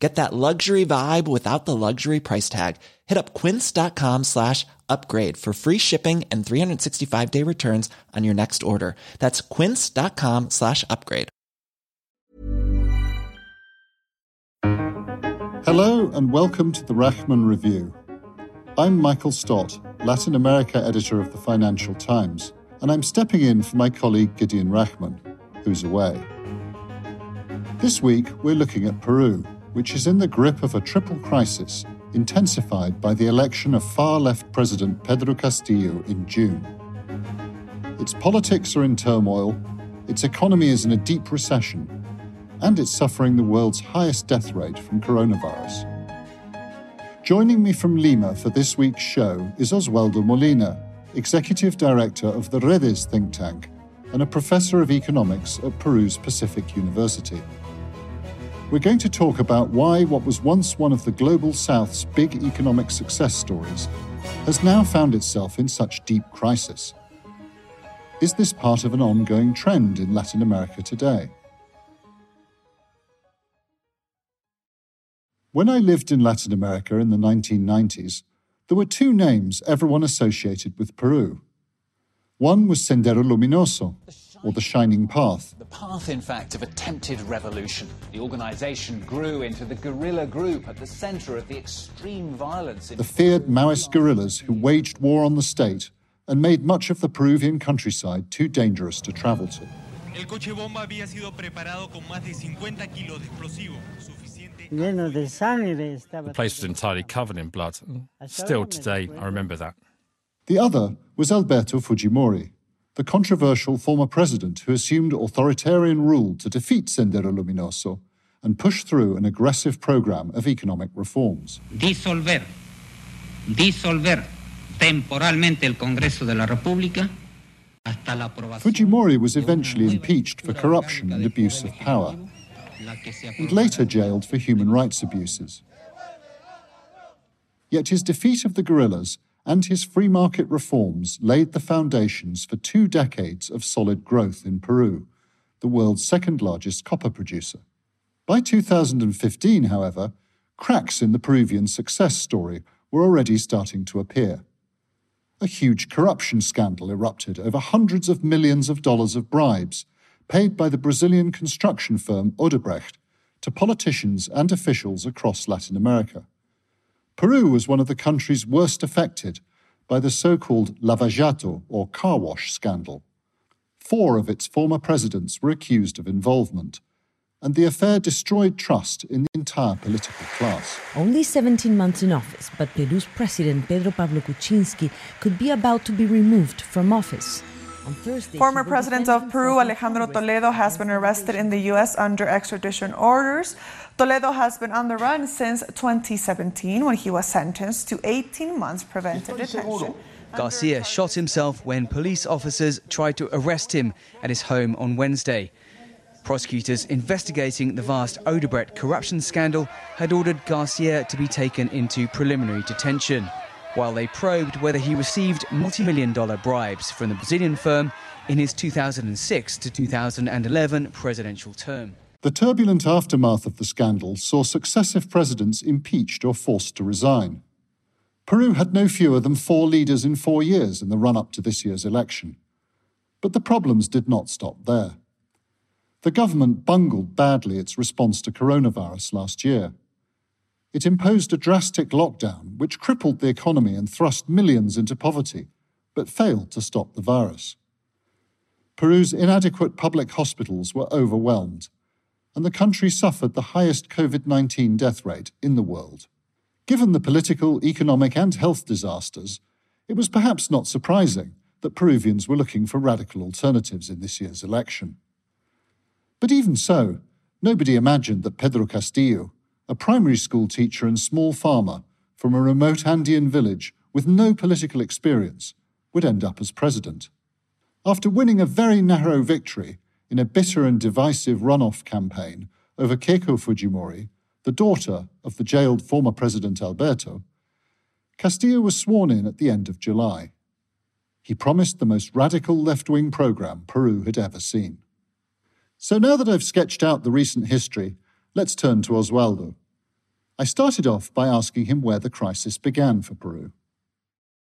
Get that luxury vibe without the luxury price tag. Hit up quince.com slash upgrade for free shipping and 365 day returns on your next order. That's quince.com slash upgrade. Hello and welcome to the Rachman Review. I'm Michael Stott, Latin America editor of the Financial Times, and I'm stepping in for my colleague Gideon Rachman, who's away. This week, we're looking at Peru which is in the grip of a triple crisis intensified by the election of far left President Pedro Castillo in June. Its politics are in turmoil, its economy is in a deep recession, and it's suffering the world's highest death rate from coronavirus. Joining me from Lima for this week's show is Oswaldo Molina, Executive Director of the Redes think tank and a professor of economics at Peru's Pacific University we're going to talk about why what was once one of the Global South's big economic success stories has now found itself in such deep crisis. Is this part of an ongoing trend in Latin America today? When I lived in Latin America in the 1990s, there were two names everyone associated with Peru. One was Sendero Luminoso, or the Shining Path. The path, in fact, of attempted revolution. The organization grew into the guerrilla group at the center of the extreme violence. the feared Maoist guerrillas who waged war on the state and made much of the Peruvian countryside too dangerous to travel to. El coche bomba había sido preparado con más de 50 kilos de explosivo. The place was entirely covered in blood. Still today, I remember that. The other was Alberto Fujimori, the controversial former president who assumed authoritarian rule to defeat Sendero Luminoso and push through an aggressive program of economic reforms. Disolver, disolver temporalmente el Congreso de la República Fujimori was eventually impeached for corruption and abuse of power, and later jailed for human rights abuses. Yet his defeat of the guerrillas and his free market reforms laid the foundations for two decades of solid growth in Peru, the world's second largest copper producer. By 2015, however, cracks in the Peruvian success story were already starting to appear. A huge corruption scandal erupted over hundreds of millions of dollars of bribes paid by the Brazilian construction firm Odebrecht to politicians and officials across Latin America. Peru was one of the countries worst affected by the so called Lava Jato or car wash scandal. Four of its former presidents were accused of involvement, and the affair destroyed trust in the entire political class. Only 17 months in office, but Peru's president Pedro Pablo Kuczynski could be about to be removed from office. Thursday, Former President of Peru Alejandro Toledo has been arrested in the U.S. under extradition orders. Toledo has been on the run since 2017 when he was sentenced to 18 months preventive detention. Garcia shot himself when police officers tried to arrest him at his home on Wednesday. Prosecutors investigating the vast Odebrecht corruption scandal had ordered Garcia to be taken into preliminary detention while they probed whether he received multi million dollar bribes from the Brazilian firm in his 2006 to 2011 presidential term. The turbulent aftermath of the scandal saw successive presidents impeached or forced to resign. Peru had no fewer than four leaders in four years in the run up to this year's election. But the problems did not stop there. The government bungled badly its response to coronavirus last year. It imposed a drastic lockdown which crippled the economy and thrust millions into poverty, but failed to stop the virus. Peru's inadequate public hospitals were overwhelmed, and the country suffered the highest COVID 19 death rate in the world. Given the political, economic, and health disasters, it was perhaps not surprising that Peruvians were looking for radical alternatives in this year's election. But even so, nobody imagined that Pedro Castillo, a primary school teacher and small farmer from a remote Andean village with no political experience, would end up as president. After winning a very narrow victory in a bitter and divisive runoff campaign over Keiko Fujimori, the daughter of the jailed former President Alberto, Castillo was sworn in at the end of July. He promised the most radical left wing program Peru had ever seen. So now that I've sketched out the recent history, let's turn to Oswaldo. I started off by asking him where the crisis began for Peru.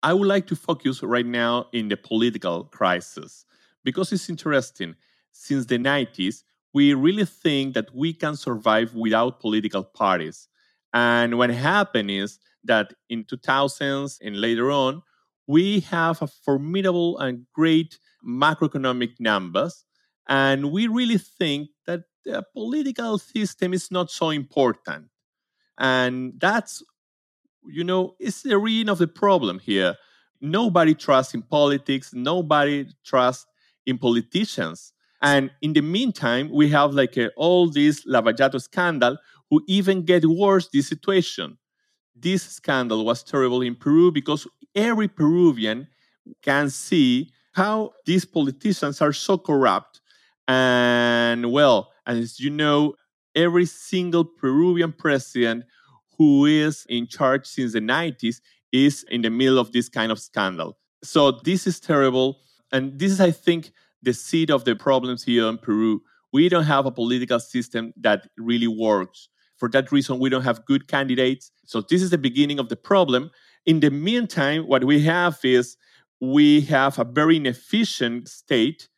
I would like to focus right now in the political crisis because it's interesting. Since the 90s, we really think that we can survive without political parties. And what happened is that in 2000s and later on, we have a formidable and great macroeconomic numbers and we really think that the political system is not so important. And that's, you know, it's the reason of the problem here. Nobody trusts in politics, nobody trusts in politicians. And in the meantime, we have like a, all this Lava Jato scandal, who even get worse this situation. This scandal was terrible in Peru because every Peruvian can see how these politicians are so corrupt and well, as you know, every single Peruvian president who is in charge since the 90s is in the middle of this kind of scandal. So this is terrible. And this is, I think, the seed of the problems here in Peru. We don't have a political system that really works. For that reason, we don't have good candidates. So this is the beginning of the problem. In the meantime, what we have is we have a very inefficient state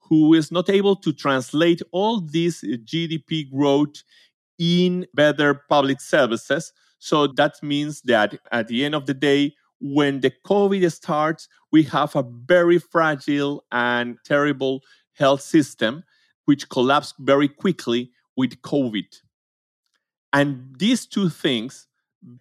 who is not able to translate all this GDP growth in better public services. So that means that at the end of the day, when the COVID starts, we have a very fragile and terrible health system, which collapsed very quickly with COVID. And these two things,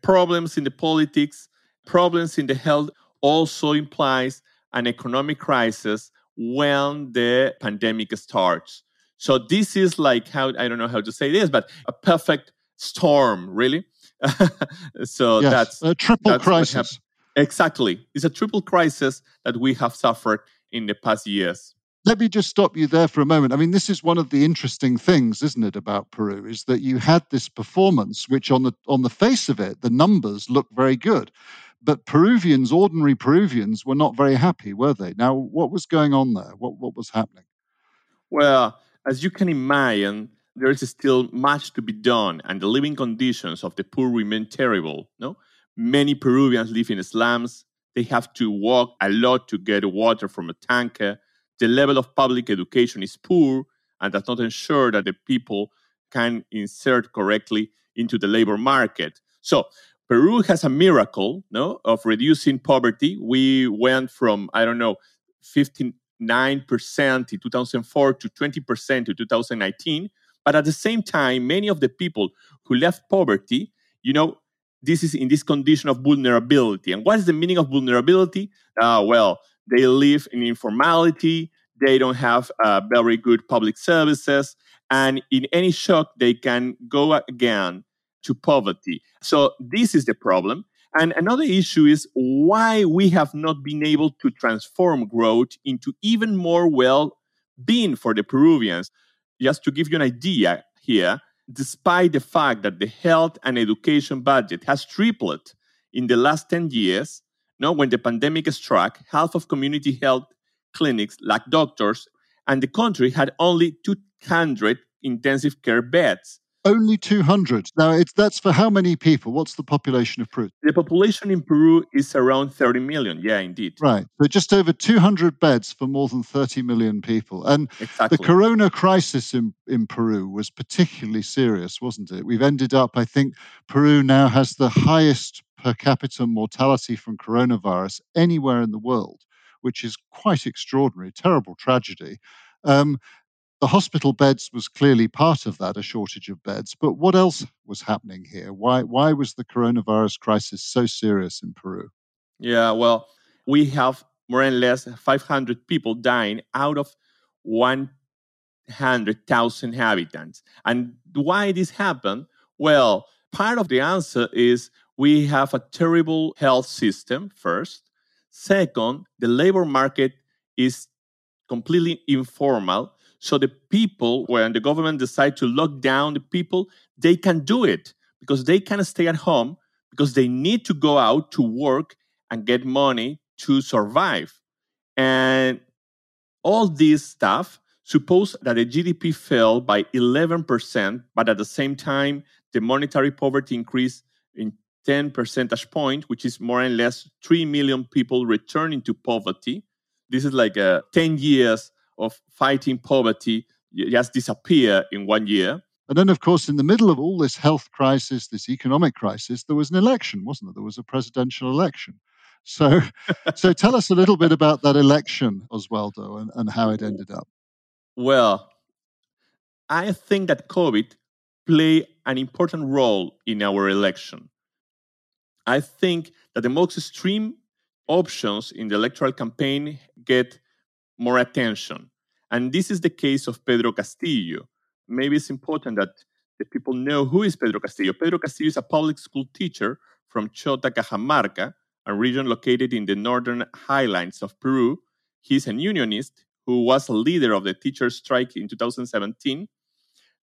problems in the politics, problems in the health, also implies an economic crisis when the pandemic starts. So this is like how I don't know how to say this, but a perfect storm, really. so yes, that's a triple that's crisis. Exactly, it's a triple crisis that we have suffered in the past years. Let me just stop you there for a moment. I mean, this is one of the interesting things, isn't it, about Peru, is that you had this performance, which on the on the face of it, the numbers look very good. But Peruvians, ordinary Peruvians, were not very happy, were they? Now, what was going on there? What, what was happening? Well, as you can imagine, there is still much to be done, and the living conditions of the poor remain terrible. No, many Peruvians live in slums. They have to walk a lot to get water from a tanker. The level of public education is poor, and does not ensure that the people can insert correctly into the labor market. So Peru has a miracle no, of reducing poverty. We went from, I don't know, 59% in 2004 to 20% to 2019. But at the same time, many of the people who left poverty, you know, this is in this condition of vulnerability. And what is the meaning of vulnerability? Uh, well, they live in informality, they don't have uh, very good public services, and in any shock, they can go again to poverty. So this is the problem. And another issue is why we have not been able to transform growth into even more well being for the Peruvians. Just to give you an idea here, despite the fact that the health and education budget has tripled in the last 10 years, know, when the pandemic struck, half of community health clinics lacked doctors, and the country had only 200 intensive care beds. Only 200. Now, it's, that's for how many people? What's the population of Peru? The population in Peru is around 30 million. Yeah, indeed. Right. So just over 200 beds for more than 30 million people. And exactly. the corona crisis in, in Peru was particularly serious, wasn't it? We've ended up, I think, Peru now has the highest per capita mortality from coronavirus anywhere in the world, which is quite extraordinary, terrible tragedy. Um, the hospital beds was clearly part of that, a shortage of beds. But what else was happening here? Why, why was the coronavirus crisis so serious in Peru? Yeah, well, we have more or less 500 people dying out of 100,000 inhabitants. And why this happened? Well, part of the answer is we have a terrible health system, first. Second, the labor market is completely informal. So the people, when the government decide to lock down the people, they can do it because they can stay at home because they need to go out to work and get money to survive. And all this stuff, suppose that the GDP fell by 11%, but at the same time, the monetary poverty increased in 10 percentage point, which is more or less 3 million people returning to poverty. This is like a 10 years of fighting poverty just disappear in one year. And then, of course, in the middle of all this health crisis, this economic crisis, there was an election, wasn't there? There was a presidential election. So, so tell us a little bit about that election, Oswaldo, and, and how it ended up. Well, I think that COVID played an important role in our election. I think that the most extreme options in the electoral campaign get more attention. And this is the case of Pedro Castillo. Maybe it's important that the people know who is Pedro Castillo. Pedro Castillo is a public school teacher from Chota, Cajamarca, a region located in the northern highlands of Peru. He's an unionist who was a leader of the teacher strike in 2017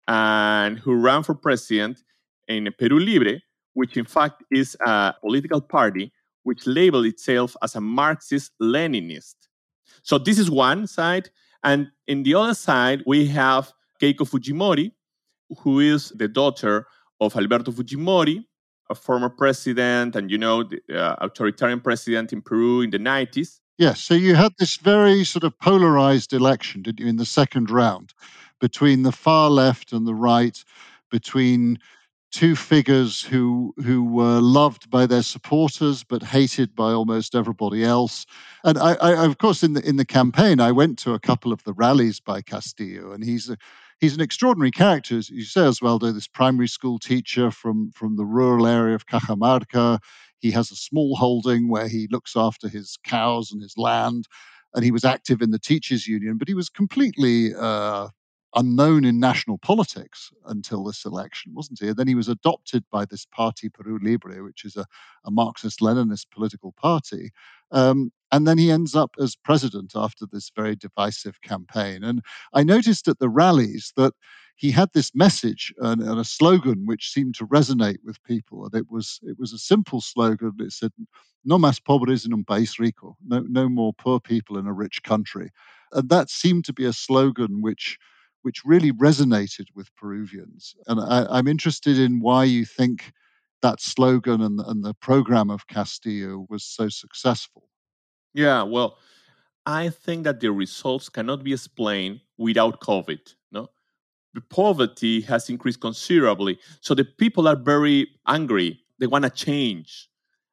and who ran for president in Peru Libre, which in fact is a political party which labeled itself as a Marxist Leninist. So this is one side. And in the other side, we have Keiko Fujimori, who is the daughter of Alberto Fujimori, a former president and, you know, the, uh, authoritarian president in Peru in the 90s. Yes, so you had this very sort of polarized election, didn't you, in the second round between the far left and the right, between two figures who who were loved by their supporters but hated by almost everybody else. And I, I, of course, in the in the campaign, I went to a couple of the rallies by Castillo, and he's a, he's an extraordinary character, as you say, Oswaldo. This primary school teacher from from the rural area of Cajamarca. He has a small holding where he looks after his cows and his land, and he was active in the teachers' union. But he was completely uh, unknown in national politics until this election, wasn't he? And then he was adopted by this party, Peru Libre, which is a, a Marxist Leninist political party. Um, and then he ends up as president after this very divisive campaign. And I noticed at the rallies that he had this message and, and, a slogan which seemed to resonate with people. And it was it was a simple slogan. It said, "No más pobres en un país rico." No, no more poor people in a rich country. And that seemed to be a slogan which which really resonated with Peruvians. And I, am interested in why you think that slogan and, and the program of Castillo was so successful. Yeah, well, I think that the results cannot be explained without COVID. No, the poverty has increased considerably, so the people are very angry. They want to change,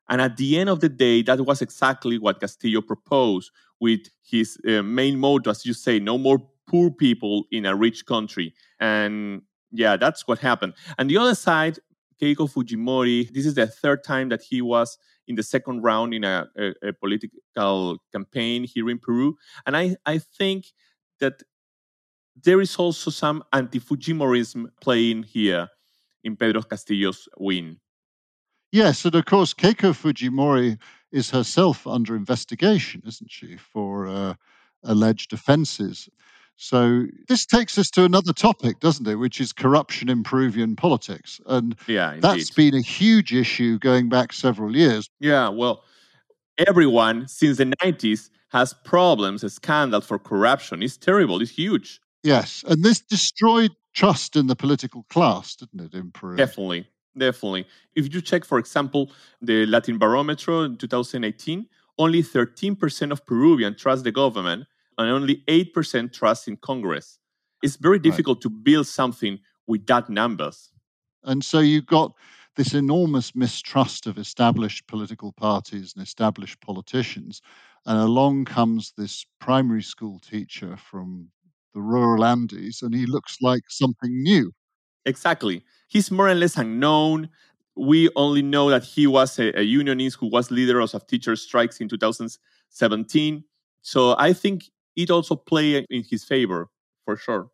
and at the end of the day, that was exactly what Castillo proposed with his uh, main motto, as you say, no more poor people in a rich country. And yeah, that's what happened. And the other side, Keiko Fujimori, this is the third time that he was in the second round in a, a, a political campaign here in Peru. And I, I think that there is also some anti Fujimorism playing here in Pedro Castillo's win. Yes, and of course, Keiko Fujimori is herself under investigation, isn't she, for uh, alleged offences. So this takes us to another topic, doesn't it? Which is corruption in Peruvian politics, and yeah, that's been a huge issue going back several years. Yeah, well, everyone since the '90s has problems, a scandal for corruption. It's terrible. It's huge. Yes, and this destroyed trust in the political class, didn't it, in Peru? Definitely, definitely. If you check, for example, the Latin Barometer in 2018, only 13% of Peruvians trust the government and only 8% trust in Congress. It's very difficult right. to build something with that numbers. And so you've got this enormous mistrust of established political parties and established politicians. And along comes this primary school teacher from the rural Andes, and he looks like something new. Exactly. He's more or less unknown. We only know that he was a, a unionist who was leader of teacher strikes in 2017. So I think it also play in his favor for sure.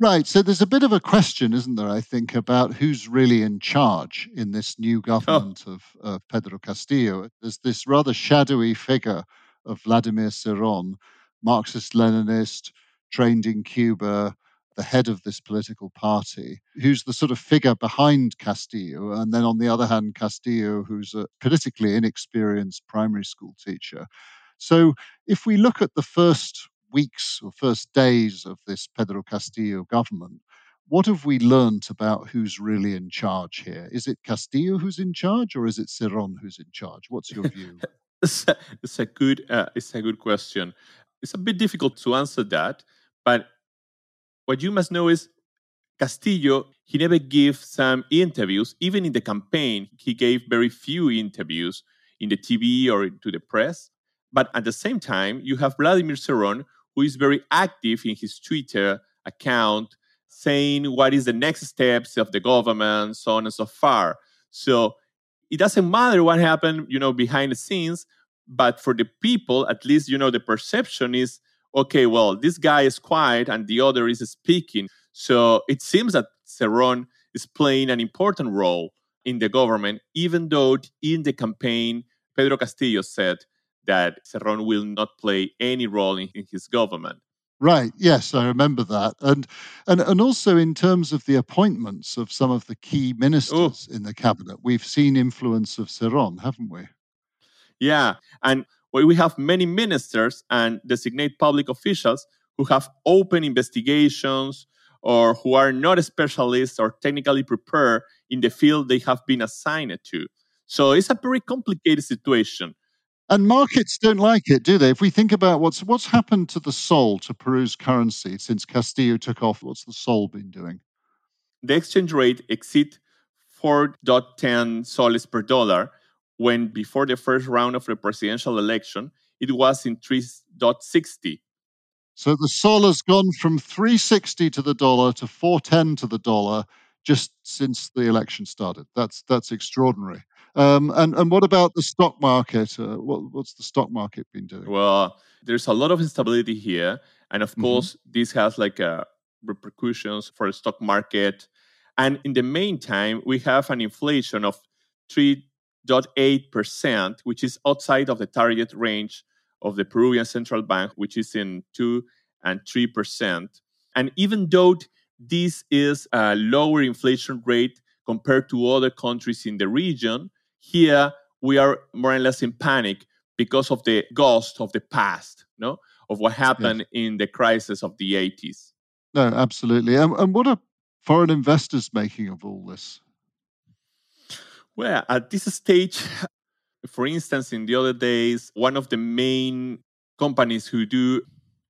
Right. So there's a bit of a question, isn't there, I think, about who's really in charge in this new oh. government oh. of, of Pedro Castillo. There's this rather shadowy figure of Vladimir Cerron, Marxist Leninist, trained in Cuba, the head of this political party, who's the sort of figure behind Castillo. And then on the other hand, Castillo, who's a politically inexperienced primary school teacher. So if we look at the first weeks or first days of this Pedro Castillo government, what have we learnt about who's really in charge here? Is it Castillo who's in charge, or is it Cerrón who's in charge? What's your view? it's, a, it's a good uh, it's a good question. It's a bit difficult to answer that, but what you must know is Castillo, he never gave some interviews. Even in the campaign, he gave very few interviews in the TV or to the press. But at the same time, you have Vladimir Cerrón, who is very active in his Twitter account, saying what is the next steps of the government, so on and so far. So it doesn't matter what happened, you know, behind the scenes, but for the people, at least, you know, the perception is okay, well, this guy is quiet and the other is speaking. So it seems that Cerrón is playing an important role in the government, even though in the campaign, Pedro Castillo said that Cerrón will not play any role in, in his government. Right. Yes, I remember that, and and and also in terms of the appointments of some of the key ministers Ooh. in the cabinet, we've seen influence of Cerrón, haven't we? Yeah, and we have many ministers and designate public officials who have open investigations or who are not specialists or technically prepared in the field they have been assigned to. So it's a very complicated situation. And markets don't like it, do they? If we think about what's what's happened to the sol, to Peru's currency, since Castillo took off, what's the sol been doing? The exchange rate exceeds 4.10 soles per dollar, when before the first round of the presidential election, it was in 3.60. So the sol has gone from 360 to the dollar to 410 to the dollar just since the election started. That's that's extraordinary. Um, and and what about the stock market? Uh, what, what's the stock market been doing? Well, there's a lot of instability here, and of mm-hmm. course, this has like uh, repercussions for the stock market. And in the meantime, we have an inflation of three 0.8%, which is outside of the target range of the Peruvian central bank, which is in 2 and 3%. And even though this is a lower inflation rate compared to other countries in the region, here we are more or less in panic because of the ghost of the past, no? Of what happened yes. in the crisis of the 80s. No, absolutely. And, and what are foreign investors making of all this? Well, at this stage, for instance, in the other days, one of the main companies who do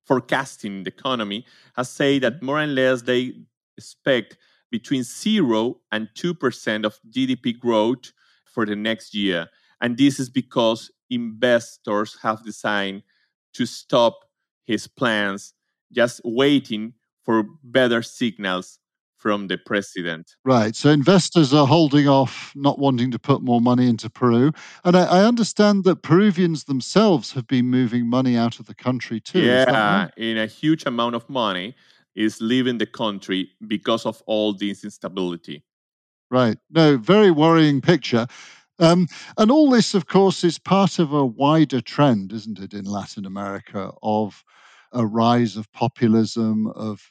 forecasting the economy has said that more or less they expect between 0 and 2% of GDP growth for the next year. And this is because investors have decided to stop his plans, just waiting for better signals from the president. Right. So investors are holding off, not wanting to put more money into Peru. And I, I understand that Peruvians themselves have been moving money out of the country too. Yeah, right? in a huge amount of money is leaving the country because of all this instability. Right. No, very worrying picture. Um, and all this, of course, is part of a wider trend, isn't it, in Latin America of a rise of populism, of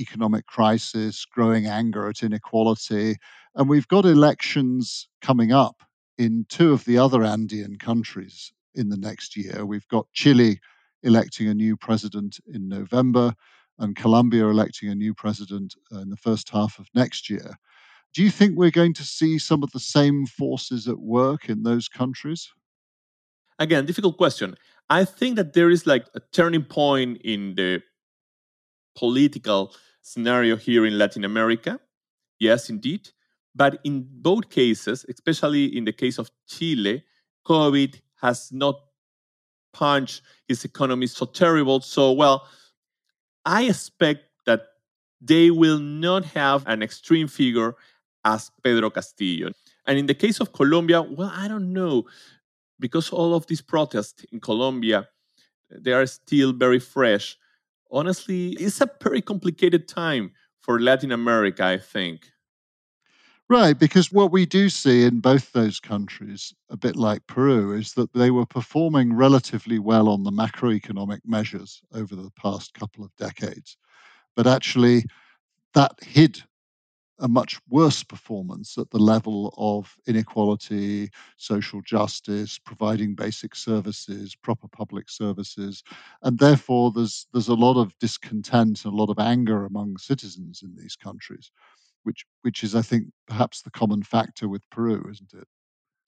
economic crisis, growing anger at inequality. And we've got elections coming up in two of the other Andean countries in the next year. We've got Chile electing a new president in November and Colombia electing a new president uh, in the first half of next year. Do you think we're going to see some of the same forces at work in those countries? Again, difficult question. I think that there is like a turning point in the political scenario here in Latin America. Yes, indeed. But in both cases, especially in the case of Chile, COVID has not punched his economy so terrible. So, well, I expect that they will not have an extreme figure as Pedro Castillo. And in the case of Colombia, well, I don't know, because all of these protests in Colombia, they are still very fresh honestly, it's a very complicated time for Latin America, I think. Right, because what we do see in both those countries, a bit like Peru, is that they were performing relatively well on the macroeconomic measures over the past couple of decades. But actually, that hid a much worse performance at the level of inequality, social justice, providing basic services, proper public services, and therefore there's there's a lot of discontent and a lot of anger among citizens in these countries, which which is I think perhaps the common factor with Peru, isn't it?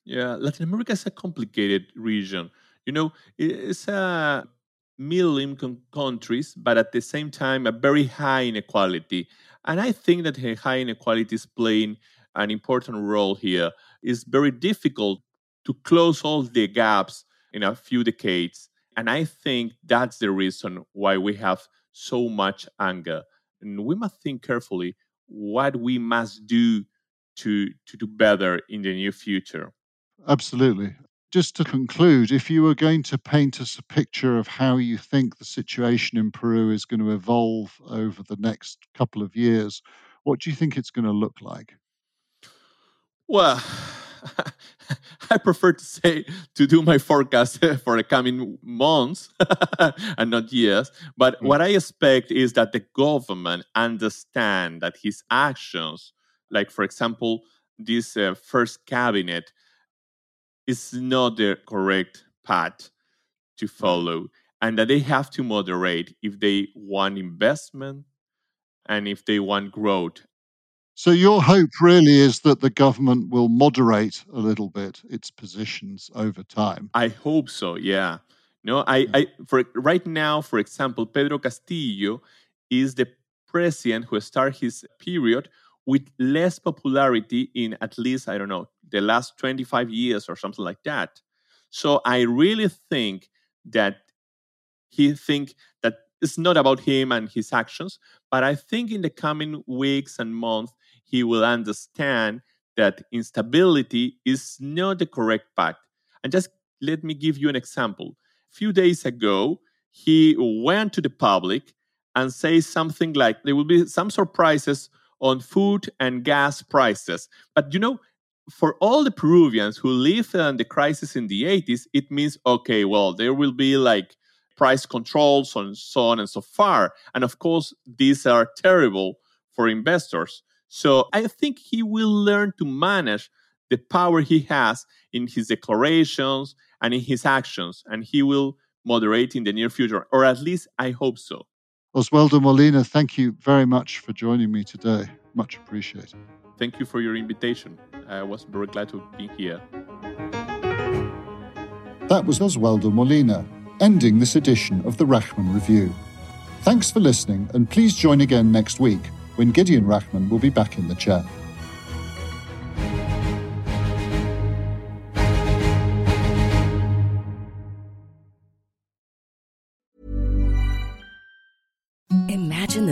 Yeah, Latin America is a complicated region. You know, it's a middle income countries, but at the same time a very high inequality. And I think that high inequality is playing an important role here. It's very difficult to close all the gaps in a few decades. And I think that's the reason why we have so much anger. And we must think carefully what we must do to, to do better in the near future. Absolutely. Just to conclude, if you were going to paint us a picture of how you think the situation in Peru is going to evolve over the next couple of years, what do you think it's going to look like? Well, I prefer to say to do my forecast for the coming months and not years. But mm. what I expect is that the government understand that his actions, like for example, this uh, first cabinet, is not the correct path to mm-hmm. follow and that they have to moderate if they want investment and if they want growth. So, your hope really is that the government will moderate a little bit its positions over time. I hope so, yeah. No, I, I for right now, for example, Pedro Castillo is the president who started his period with less popularity in at least, I don't know, the last 25 years or something like that. So I really think that he think that it's not about him and his actions, but I think in the coming weeks and months he will understand that instability is not the correct path. And just let me give you an example. A few days ago, he went to the public and say something like there will be some surprises on food and gas prices. But you know, for all the Peruvians who lived in the crisis in the 80s, it means okay, well, there will be like price controls and so on and so far. And of course, these are terrible for investors. So I think he will learn to manage the power he has in his declarations and in his actions, and he will moderate in the near future, or at least I hope so. Oswaldo Molina, thank you very much for joining me today. Much appreciated. Thank you for your invitation. I was very glad to be here. That was Oswaldo Molina, ending this edition of the Rachman Review. Thanks for listening, and please join again next week when Gideon Rachman will be back in the chair.